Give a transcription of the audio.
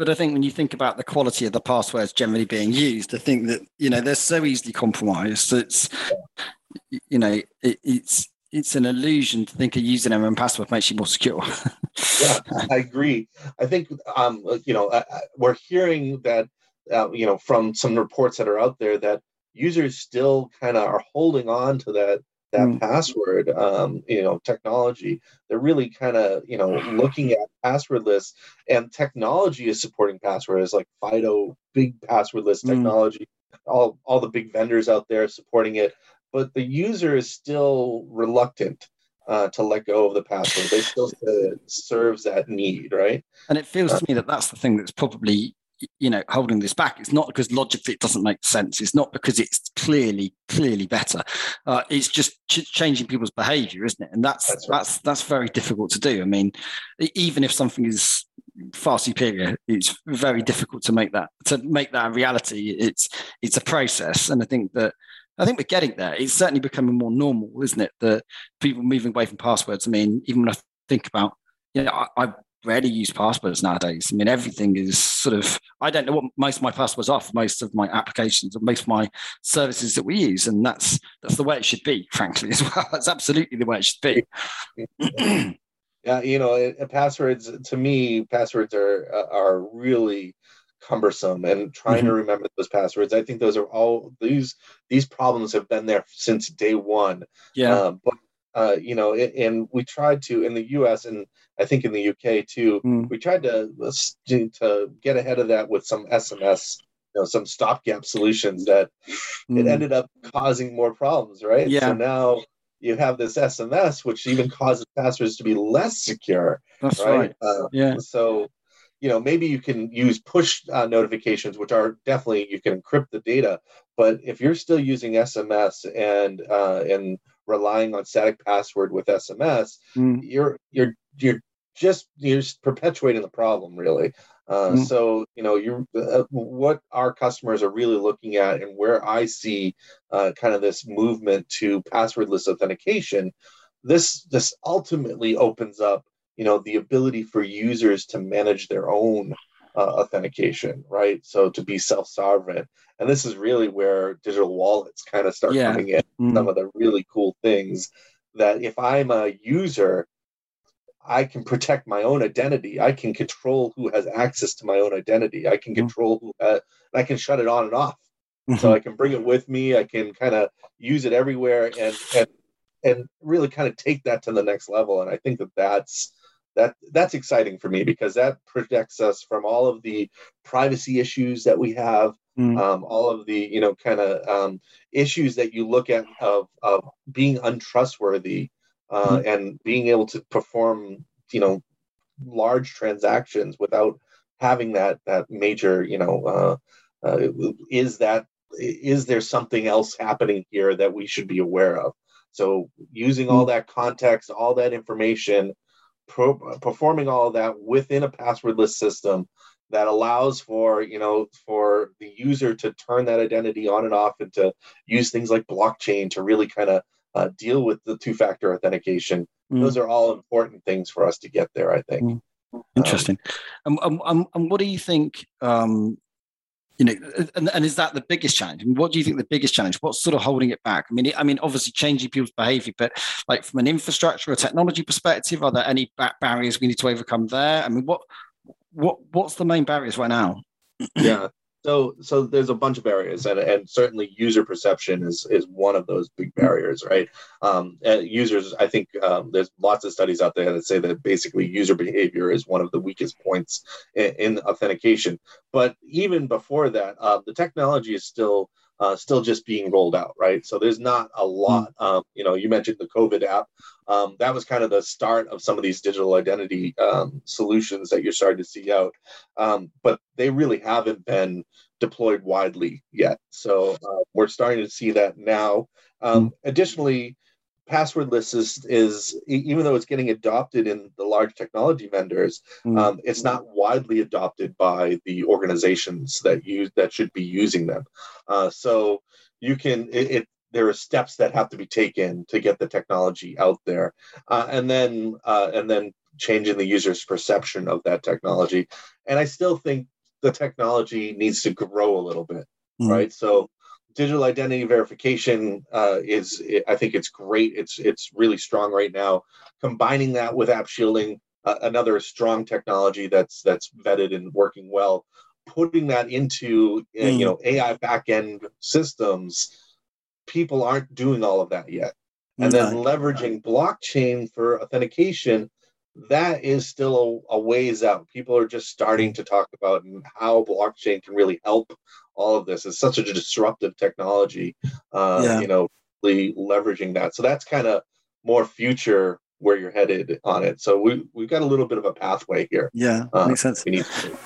but I think when you think about the quality of the passwords generally being used, I think that you know they're so easily compromised. It's you know it, it's it's an illusion to think a username and password makes you more secure. yeah, I agree. I think um, you know uh, we're hearing that uh, you know from some reports that are out there that users still kind of are holding on to that that mm. password um, you know technology they're really kind of you know looking at passwordless and technology is supporting passwords like FIDO big passwordless mm. technology mm. all all the big vendors out there supporting it but the user is still reluctant uh, to let go of the password. They still serves that need, right? And it feels to me that that's the thing that's probably you know holding this back it's not because logically it doesn't make sense it's not because it's clearly clearly better uh, it's just ch- changing people's behavior isn't it and that's that's, right. that's that's very difficult to do i mean even if something is far superior it's very difficult to make that to make that a reality it's it's a process and i think that I think we're getting there. It's certainly becoming more normal, isn't it? That people moving away from passwords. I mean, even when I think about, you know, I, I rarely use passwords nowadays. I mean, everything is sort of, I don't know what most of my passwords are for most of my applications or most of my services that we use. And that's that's the way it should be, frankly, as well. That's absolutely the way it should be. yeah, you know, passwords to me, passwords are are really cumbersome and trying mm-hmm. to remember those passwords. I think those are all these these problems have been there since day one. Yeah. Uh, but uh, you know, and we tried to in the U.S. and I think in the UK too. Mm. We tried to to get ahead of that with some SMS, you know, some stopgap solutions that mm. it ended up causing more problems, right? Yeah. So now you have this SMS, which even causes passwords to be less secure. That's right. right. Uh, yeah. So you know maybe you can use push uh, notifications which are definitely you can encrypt the data but if you're still using sms and uh, and relying on static password with sms mm. you're you're you're just you're just perpetuating the problem really uh, mm. so you know you uh, what our customers are really looking at and where i see uh, kind of this movement to passwordless authentication this this ultimately opens up you know the ability for users to manage their own uh, authentication right so to be self-sovereign and this is really where digital wallets kind of start yeah. coming in mm. some of the really cool things that if i'm a user i can protect my own identity i can control who has access to my own identity i can mm. control who uh, i can shut it on and off mm-hmm. so i can bring it with me i can kind of use it everywhere and and and really kind of take that to the next level and i think that that's that that's exciting for me because that protects us from all of the privacy issues that we have mm. um, all of the you know kind of um, issues that you look at of, of being untrustworthy uh, mm. and being able to perform you know large transactions without having that that major you know uh, uh, is that is there something else happening here that we should be aware of so using all mm. that context all that information pro- performing all of that within a passwordless system that allows for you know for the user to turn that identity on and off and to use things like blockchain to really kind of uh, deal with the two-factor authentication mm. those are all important things for us to get there i think mm. interesting um, um, um, and what do you think um, you know, and, and is that the biggest challenge? I mean, what do you think the biggest challenge? What's sort of holding it back? I mean, I mean, obviously changing people's behavior, but like from an infrastructure or technology perspective, are there any barriers we need to overcome there? I mean, what what what's the main barriers right now? yeah, so so there's a bunch of areas and, and certainly user perception is is one of those big barriers right? Um, users i think um, there's lots of studies out there that say that basically user behavior is one of the weakest points in, in authentication. But even before that uh, the technology is still uh, still just being rolled out, right? So there's not a lot. Hmm. Um, you know, you mentioned the COVID app. Um, that was kind of the start of some of these digital identity um, solutions that you're starting to see out, um, but they really haven't been deployed widely yet. So uh, we're starting to see that now. Um, hmm. additionally, passwordless is is even though it's getting adopted in the large technology vendors, mm. um, it's not widely adopted by the organizations that use that should be using them. Uh, so you can it, it, there are steps that have to be taken to get the technology out there, uh, and then uh, and then changing the user's perception of that technology. And I still think the technology needs to grow a little bit, mm. right? So digital identity verification uh, is I think it's great. It's it's really strong right now. Combining that with app shielding, uh, another strong technology that's that's vetted and working well. Putting that into mm. you know AI backend systems, people aren't doing all of that yet. And then leveraging blockchain for authentication, that is still a, a ways out. People are just starting to talk about how blockchain can really help all of this. It's such a disruptive technology, uh, yeah. you know, really leveraging that. So that's kind of more future where you're headed on it. So we we've got a little bit of a pathway here. Yeah, uh, makes sense. We need to